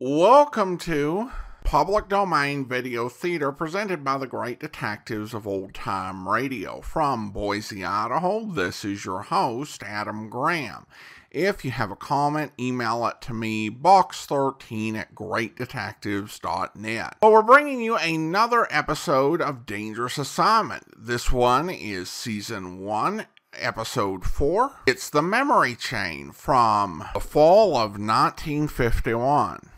Welcome to Public Domain Video Theater presented by the great detectives of old time radio. From Boise, Idaho, this is your host, Adam Graham. If you have a comment, email it to me, box13 at greatdetectives.net. Well, we're bringing you another episode of Dangerous Assignment. This one is season 1, episode 4. It's the memory chain from the fall of 1951.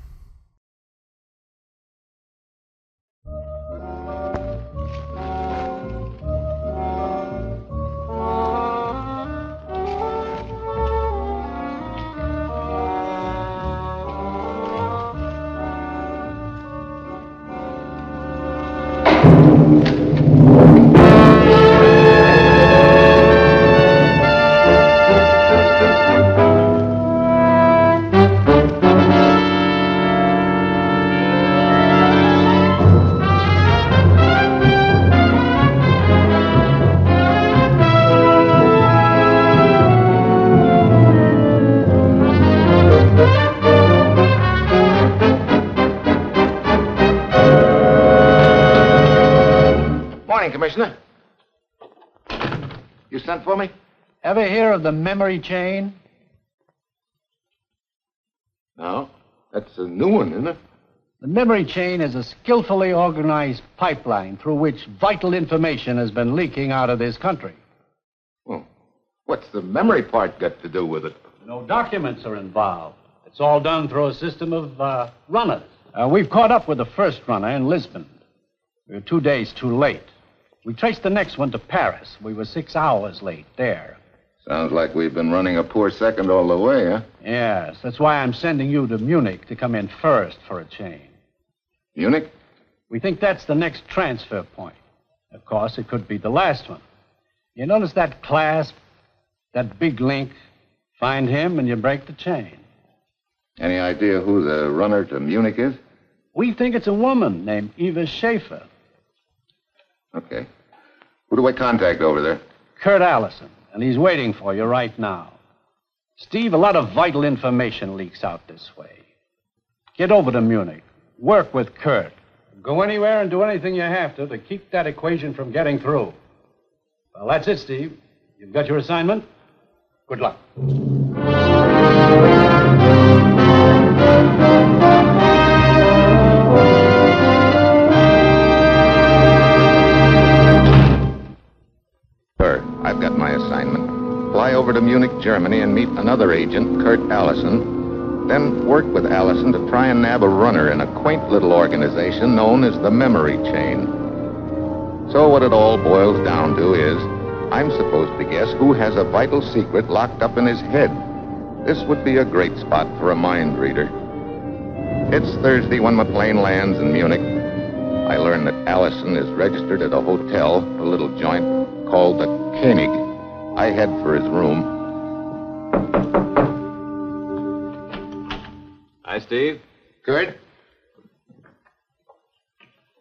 Hear of the memory chain? No. That's a new one, isn't it? The memory chain is a skillfully organized pipeline through which vital information has been leaking out of this country. Well, what's the memory part got to do with it? No documents are involved. It's all done through a system of uh, runners. Uh, we've caught up with the first runner in Lisbon. We were two days too late. We traced the next one to Paris. We were six hours late there. Sounds like we've been running a poor second all the way, huh? Yes, that's why I'm sending you to Munich to come in first for a chain. Munich? We think that's the next transfer point. Of course, it could be the last one. You notice that clasp, that big link? Find him and you break the chain. Any idea who the runner to Munich is? We think it's a woman named Eva Schaefer. Okay. Who do I contact over there? Kurt Allison, and he's waiting for you right now. Steve, a lot of vital information leaks out this way. Get over to Munich. Work with Kurt. Go anywhere and do anything you have to to keep that equation from getting through. Well, that's it, Steve. You've got your assignment. Good luck. Germany, and meet another agent, Kurt Allison. Then work with Allison to try and nab a runner in a quaint little organization known as the Memory Chain. So, what it all boils down to is I'm supposed to guess who has a vital secret locked up in his head. This would be a great spot for a mind reader. It's Thursday when plane lands in Munich. I learn that Allison is registered at a hotel, a little joint called the Koenig. I head for his room. Hi, Steve. Good.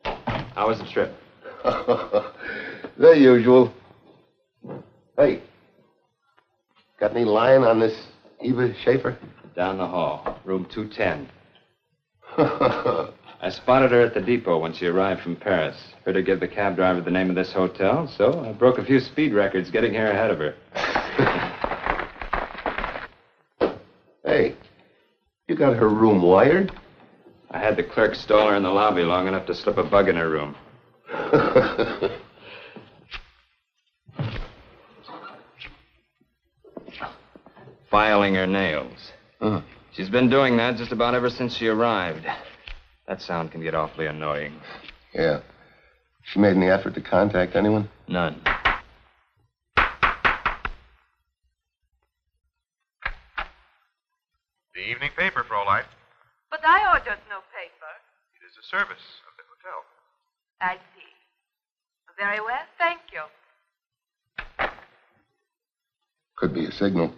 How was the trip? the usual. Hey, got any line on this Eva Schaefer? Down the hall, room 210. I spotted her at the depot when she arrived from Paris. Heard her give the cab driver the name of this hotel, so I broke a few speed records getting here ahead of her. hey, you got her room wired? I had the clerk stall her in the lobby long enough to slip a bug in her room. Filing her nails. Uh-huh. She's been doing that just about ever since she arrived. That sound can get awfully annoying. Yeah. She made any effort to contact anyone? None. The evening paper, Fraulein. But I ordered no paper. It is a service of the hotel. I see. Very well, thank you. Could be a signal.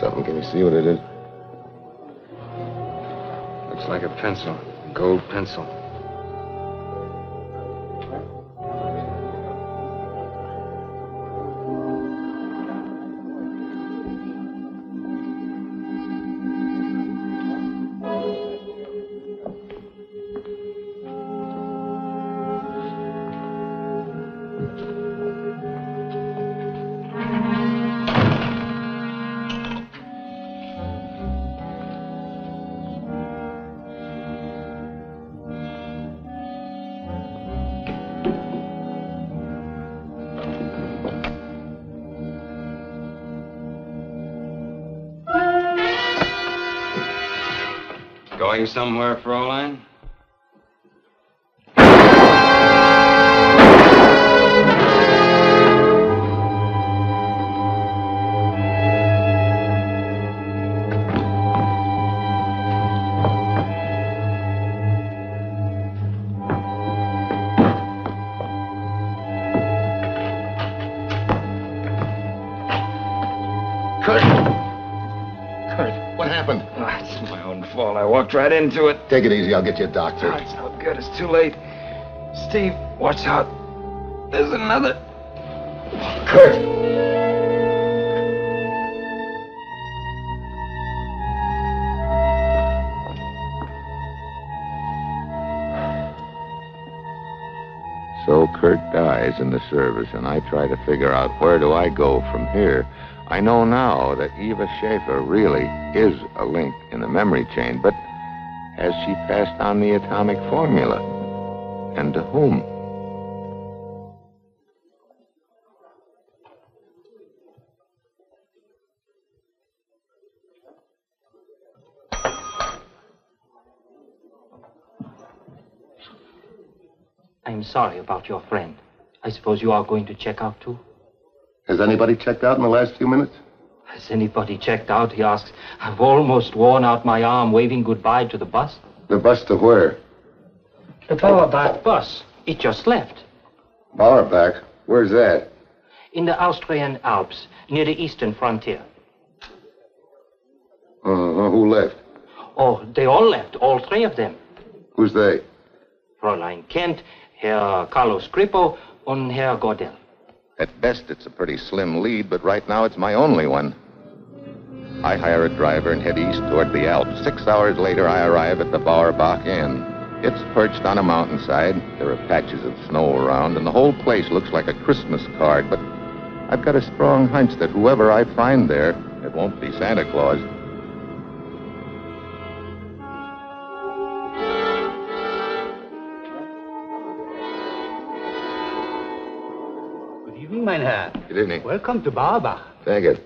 Something. Can you see what it is? Looks like a pencil. A gold pencil. Going somewhere, Fraulein? Kurt! Kurt, what happened? Oh, it's my own fault. I walked right into it. Take it easy. I'll get you a doctor. Oh, it's no good. It's too late. Steve, watch out. There's another. Kurt! So Kurt dies in the service, and I try to figure out where do I go from here. I know now that Eva Schaefer really is a link in the memory chain, but has she passed on the atomic formula? And to whom? I'm sorry about your friend. I suppose you are going to check out too? Has anybody checked out in the last few minutes? Has anybody checked out? He asks. I've almost worn out my arm waving goodbye to the bus. The bus to where? The Bauerbach bus. It just left. Bauerbach? Where's that? In the Austrian Alps, near the eastern frontier. Uh, who left? Oh, they all left, all three of them. Who's they? Fräulein Kent, Herr Carlos Grippo, and Herr Gordell. At best, it's a pretty slim lead, but right now it's my only one. I hire a driver and head east toward the Alps. Six hours later, I arrive at the Bauerbach Inn. It's perched on a mountainside. There are patches of snow around, and the whole place looks like a Christmas card. But I've got a strong hunch that whoever I find there, it won't be Santa Claus. Evening, mein Herr. Good evening. Welcome to Bauerbach. Thank you.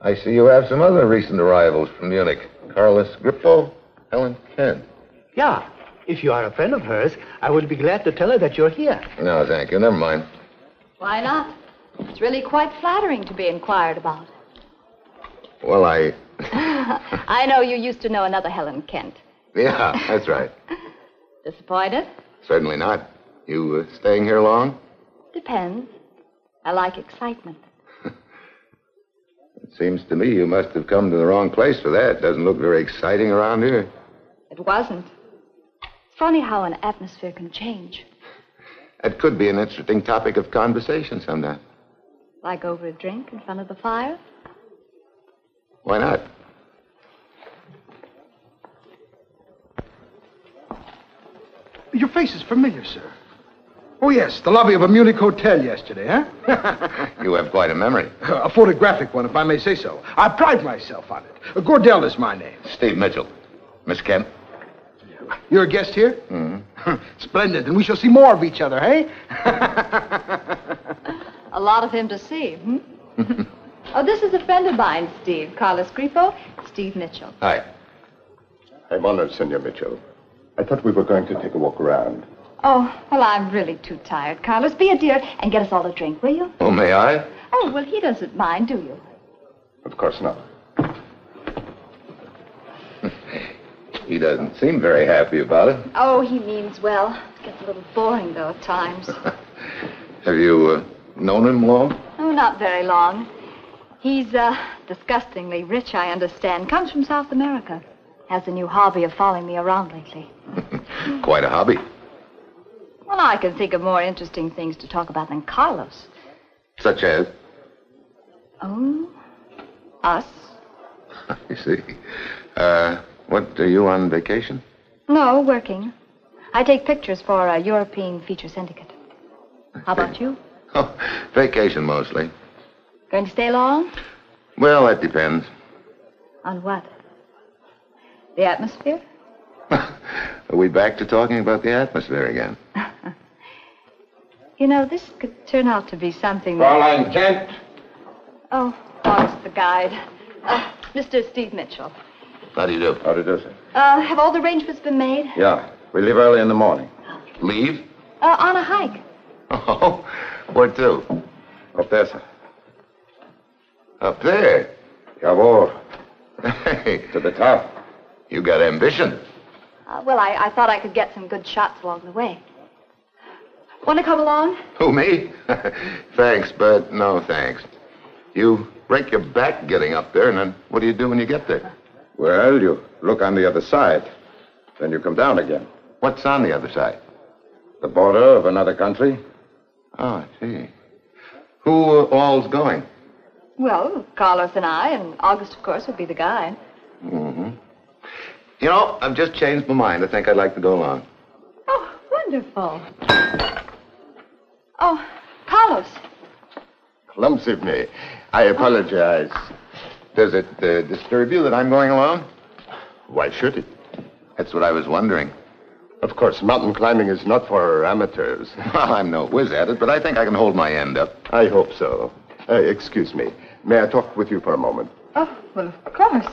I see you have some other recent arrivals from Munich. Carlos Grippo, Helen Kent. Yeah. If you are a friend of hers, I will be glad to tell her that you're here. No, thank you. Never mind. Why not? It's really quite flattering to be inquired about. Well, I. I know you used to know another Helen Kent. Yeah, that's right. Disappointed? Certainly not. You uh, staying here long? Depends. I like excitement. It seems to me you must have come to the wrong place for that. Doesn't look very exciting around here. It wasn't. It's funny how an atmosphere can change. That could be an interesting topic of conversation sometime. Like over a drink in front of the fire. Why not? Your face is familiar, sir. Oh, yes, the lobby of a Munich hotel yesterday, huh? You have quite a memory. a photographic one, if I may say so. I pride myself on it. Uh, Gordell is my name. Steve Mitchell. Miss Kent? You're a guest here? Mm-hmm. Splendid, and we shall see more of each other, hey? A lot of him to see, hmm? oh, this is a friend of mine, Steve. Carlos Grippo, Steve Mitchell. Hi. I'm honored, Senor Mitchell. I thought we were going to take a walk around. Oh, well, I'm really too tired. Carlos, be a dear and get us all a drink, will you? Oh, may I? Oh, well, he doesn't mind, do you? Of course not. He doesn't seem very happy about it. Oh, he means well. It gets a little boring, though, at times. Have you uh, known him long? oh, not very long. He's uh, disgustingly rich, I understand. Comes from South America. Has a new hobby of following me around lately. Quite a hobby. Well, I can think of more interesting things to talk about than Carlos. Such as? Oh, us? I see. Uh, what, are you on vacation? No, working. I take pictures for a European feature syndicate. How about you? Oh, vacation mostly. Going to stay long? Well, that depends. On what? The atmosphere? Are we back to talking about the atmosphere again? You know, this could turn out to be something. that- Fraulein Kent. Oh, it's the guide. Uh, Mr. Steve Mitchell. How do you do? How do you do, sir? Uh, have all the arrangements been made? Yeah. We leave early in the morning. Leave? Uh, on a hike. Oh, where to? Up there, sir. Up there. Jawohl. Hey, To the top. you got ambition. Uh, well, I, I thought I could get some good shots along the way. Want to come along? Who, me? thanks, but no thanks. You break your back getting up there, and then what do you do when you get there? Well, you look on the other side. Then you come down again. What's on the other side? The border of another country. Oh, I see. Who uh, all's going? Well, Carlos and I, and August, of course, would be the guide. Mm-hmm. You know, I've just changed my mind. I think I'd like to go along. Oh, wonderful. Oh, Carlos. Clumsy of me. I apologize. Does it uh, disturb you that I'm going along? Why should it? That's what I was wondering. Of course, mountain climbing is not for amateurs. Well, I'm no whiz at it, but I think I can hold my end up. I hope so. Uh, excuse me. May I talk with you for a moment? Oh, well, of course.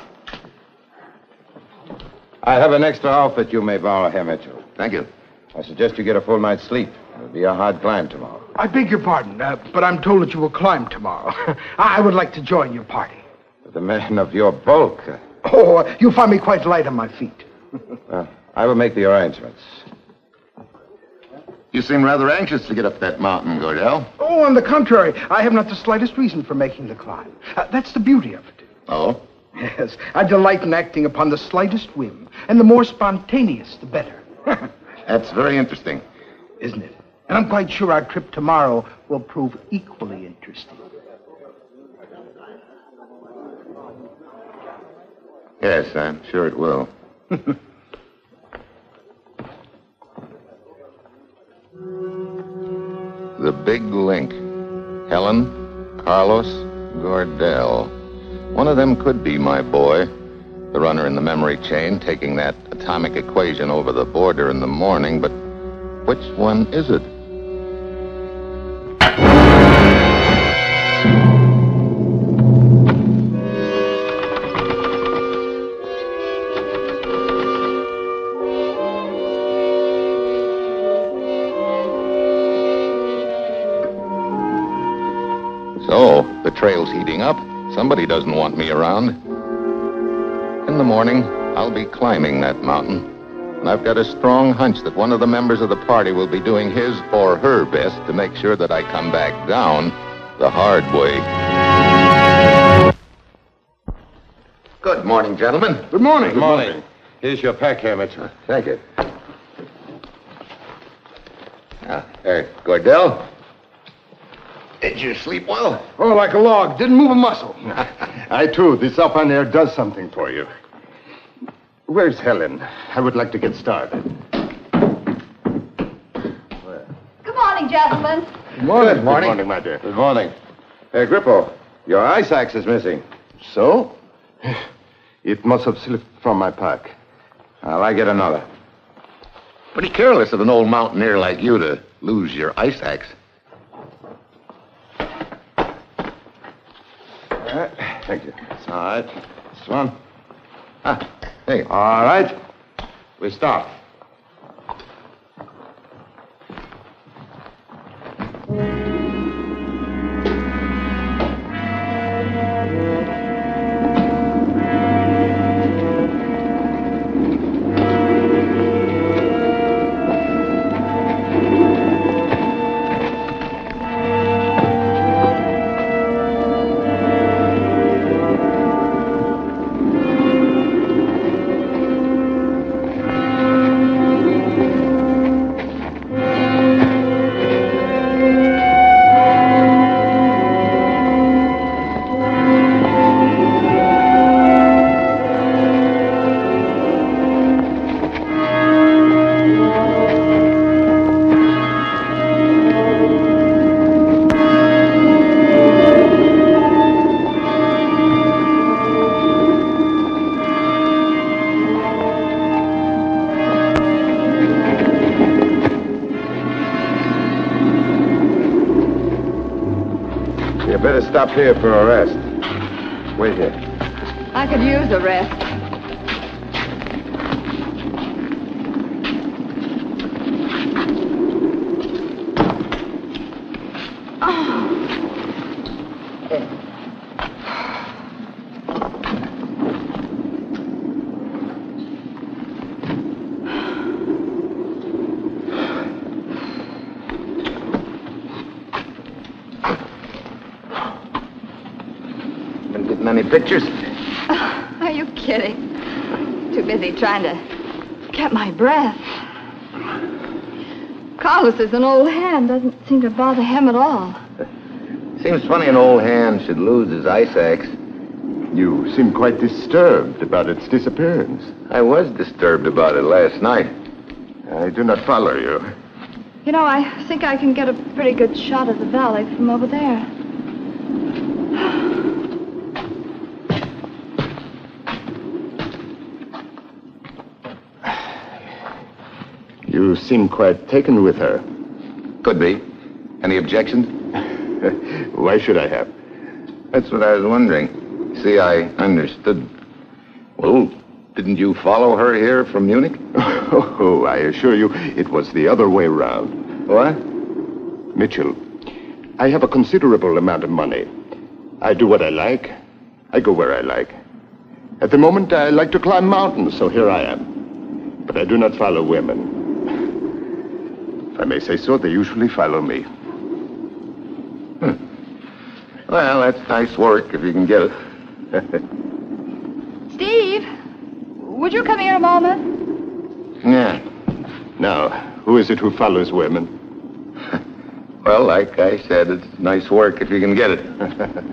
I have an extra outfit you may borrow, Herr Mitchell. Thank you. I suggest you get a full night's sleep. It'll be a hard climb tomorrow. I beg your pardon, uh, but I'm told that you will climb tomorrow. I would like to join your party. With a man of your bulk, uh, Oh, you'll find me quite light on my feet. well, I will make the arrangements. You seem rather anxious to get up that mountain, Gordell. Oh, on the contrary, I have not the slightest reason for making the climb. Uh, that's the beauty of it. Oh? Yes, I delight in acting upon the slightest whim, and the more spontaneous, the better. That's very interesting. Isn't it? And I'm quite sure our trip tomorrow will prove equally interesting. Yes, I'm sure it will. the big link. Helen, Carlos, Gordell. One of them could be my boy. The runner in the memory chain taking that atomic equation over the border in the morning, but which one is it? So, the trail's heating up. Somebody doesn't want me around. In the morning, I'll be climbing that mountain. And I've got a strong hunch that one of the members of the party will be doing his or her best to make sure that I come back down the hard way. Good morning, gentlemen. Good morning. Good morning. Here's your pack, Herr Mitchell. Thank you. Ah, there, Gordell. Did you sleep well? Oh, like a log. Didn't move a muscle. I, too. This open air does something for you. Where's Helen? I would like to get started. Good morning, gentlemen. Good morning. Good morning, my dear. Good morning. Hey, Grippo, your ice axe is missing. So? It must have slipped from my pack. Well, I get another. Pretty careless of an old mountaineer like you to lose your ice axe. All right. Thank you. All right. This one. Ah, hey. All right. We start. Stop here for a rest. Wait here. I could use a rest. Been getting any pictures? Are you kidding? Too busy trying to get my breath. Carlos is an old hand. Doesn't seem to bother him at all. Seems funny an old hand should lose his ice axe. You seem quite disturbed about its disappearance. I was disturbed about it last night. I do not follow you. You know, I think I can get a pretty good shot of the valley from over there. You seem quite taken with her. Could be. Any objections? Why should I have? That's what I was wondering. See, I understood. Well, didn't you follow her here from Munich? Oh, I assure you, it was the other way round. What? Mitchell, I have a considerable amount of money. I do what I like. I go where I like. At the moment, I like to climb mountains, so here I am. But I do not follow women. If I may say so, they usually follow me. Hmm. Well, that's nice work if you can get it. Steve, would you come here a moment? yeah. Now, who is it who follows women? Well, like I said, it's nice work if you can get it.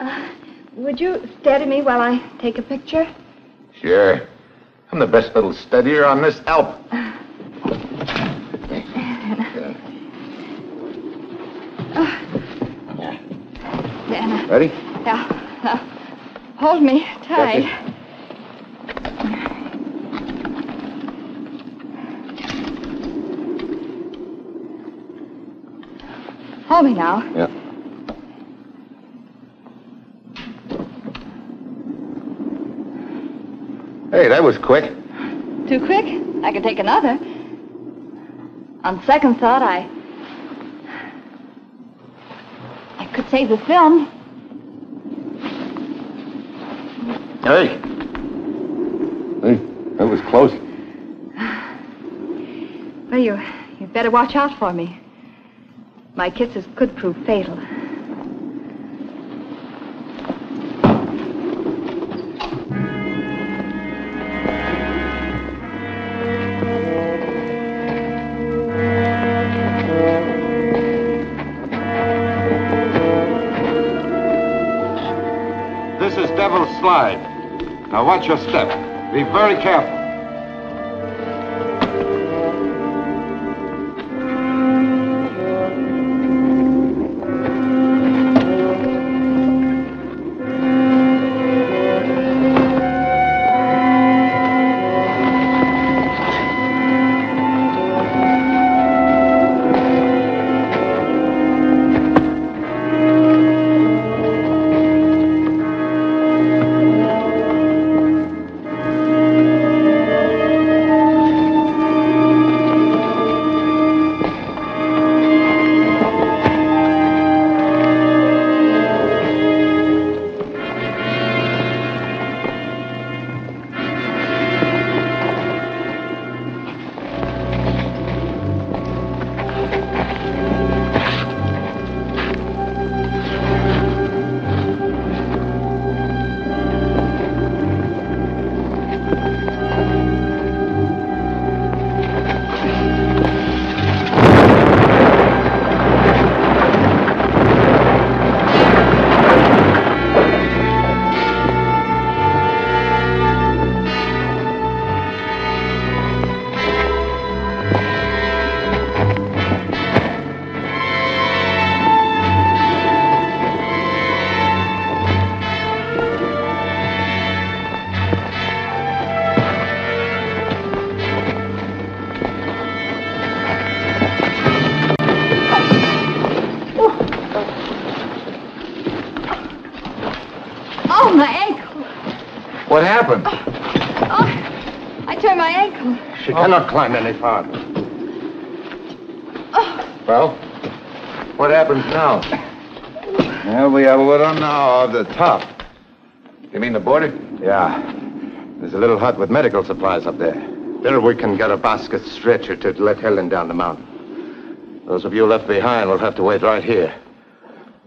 Uh, would you steady me while I take a picture? Sure. I'm the best little steadier on this Alp. Then, Ready? Yeah. now, hold me tight. Hold me now. Yeah. Hey, that was quick. Too quick? I could take another. On second thought, I. I could save the film. Hey. Hey, that was close. Well, you, you'd better watch out for me. My kisses could prove fatal. Now watch your step. Be very careful. Happened? Oh, oh I turned my ankle. She cannot climb any farther. Oh. Well, what happens now? Well, we have a little now of the top. You mean the border? Yeah. There's a little hut with medical supplies up there. There we can get a basket stretcher to let Helen down the mountain. Those of you left behind will have to wait right here.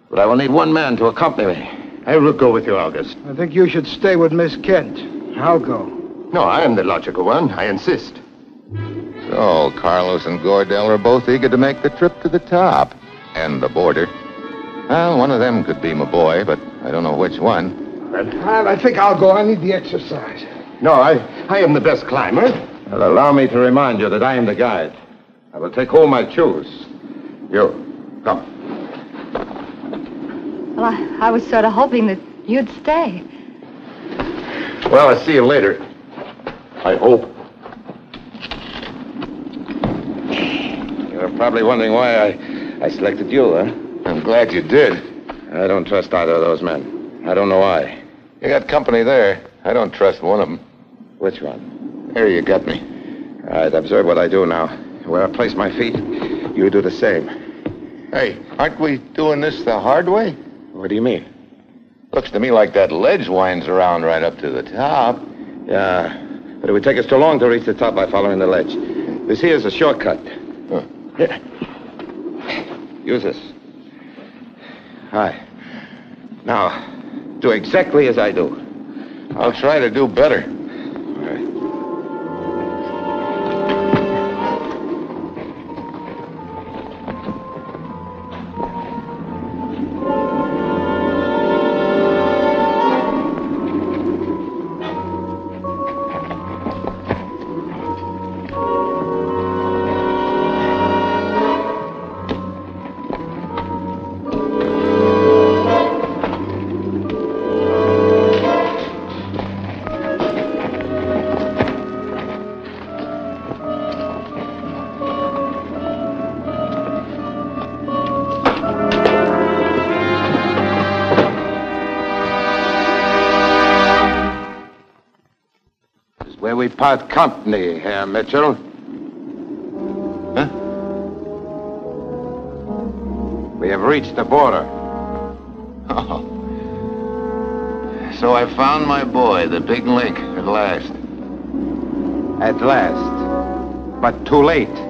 But I will need one man to accompany me. I will go with you, August. I think you should stay with Miss Kent. I'll go. No, I am the logical one. I insist. So, Carlos and Gordell are both eager to make the trip to the top and the border. Well, one of them could be my boy, but I don't know which one. Well, I think I'll go. I need the exercise. No, I, I am the best climber. Well, allow me to remind you that I am the guide. I will take whom I choose. You, come. Well, I, I was sort of hoping that you'd stay. Well, I'll see you later. I hope. You're probably wondering why I, I selected you, huh? I'm glad you did. I don't trust either of those men. I don't know why. You got company there. I don't trust one of them. Which one? There you got me. All right, observe what I do now. Where I place my feet, you do the same. Hey, aren't we doing this the hard way? What do you mean? Looks to me like that ledge winds around right up to the top. Yeah, but it would take us too long to reach the top by following the ledge. This here is a shortcut. Huh. Use this. Hi. Now, do exactly as I do. I'll try to do better. We part company, Herr Mitchell. Huh? We have reached the border. Oh. So I found my boy, the big link, at last. At last. But too late.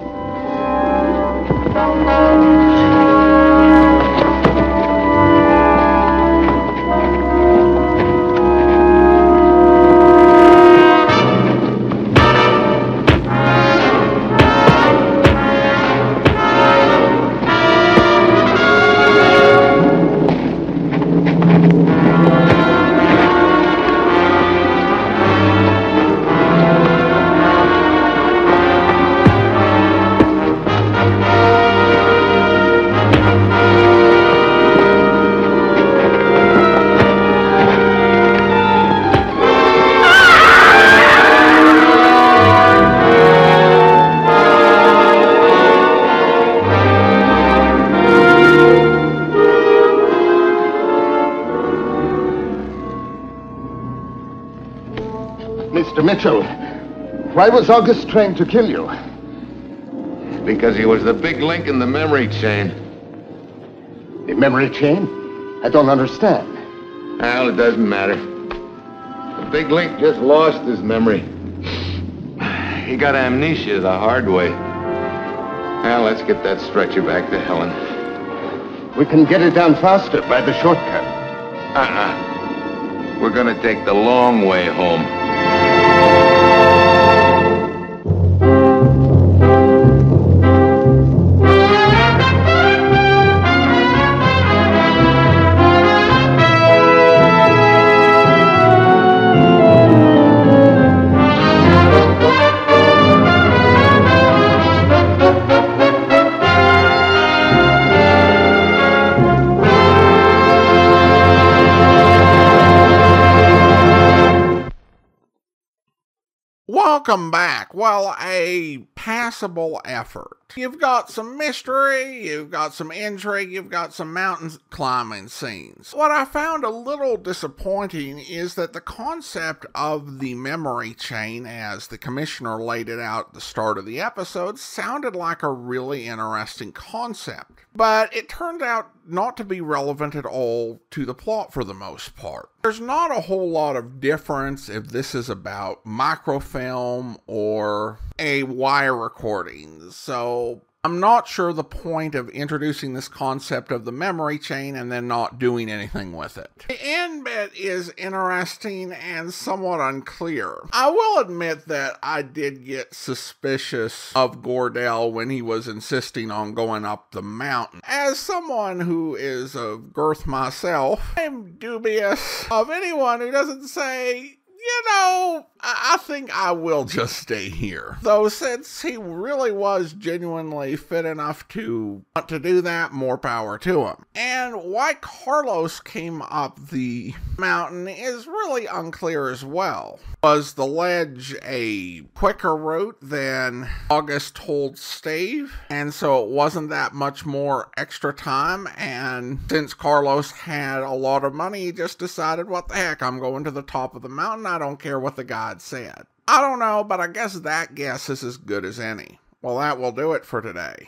Why was August trying to kill you? Because he was the big link in the memory chain. The memory chain? I don't understand. Well, it doesn't matter. The big link just lost his memory. He got amnesia the hard way. Now, let's get that stretcher back to Helen. We can get it down faster by the shortcut. Uh-uh. We're gonna take the long way home. Welcome back. Well, a passable effort. You've got some mystery, you've got some intrigue, you've got some mountain climbing scenes. What I found a little disappointing is that the concept of the memory chain, as the commissioner laid it out at the start of the episode, sounded like a really interesting concept. But it turned out not to be relevant at all to the plot for the most part. There's not a whole lot of difference if this is about microfilm or a wire recording. So I'm not sure the point of introducing this concept of the memory chain and then not doing anything with it. The end bit is interesting and somewhat unclear. I will admit that I did get suspicious of Gordell when he was insisting on going up the mountain. As someone who is of girth myself, I'm dubious of anyone who doesn't say, you know, I think I will just stay here. Though, since he really was genuinely fit enough to want to do that, more power to him. And why Carlos came up the mountain is really unclear as well. Was the ledge a quicker route than August told Steve? And so it wasn't that much more extra time. And since Carlos had a lot of money, he just decided, what the heck, I'm going to the top of the mountain. I don't care what the god said. I don't know, but I guess that guess is as good as any. Well, that will do it for today.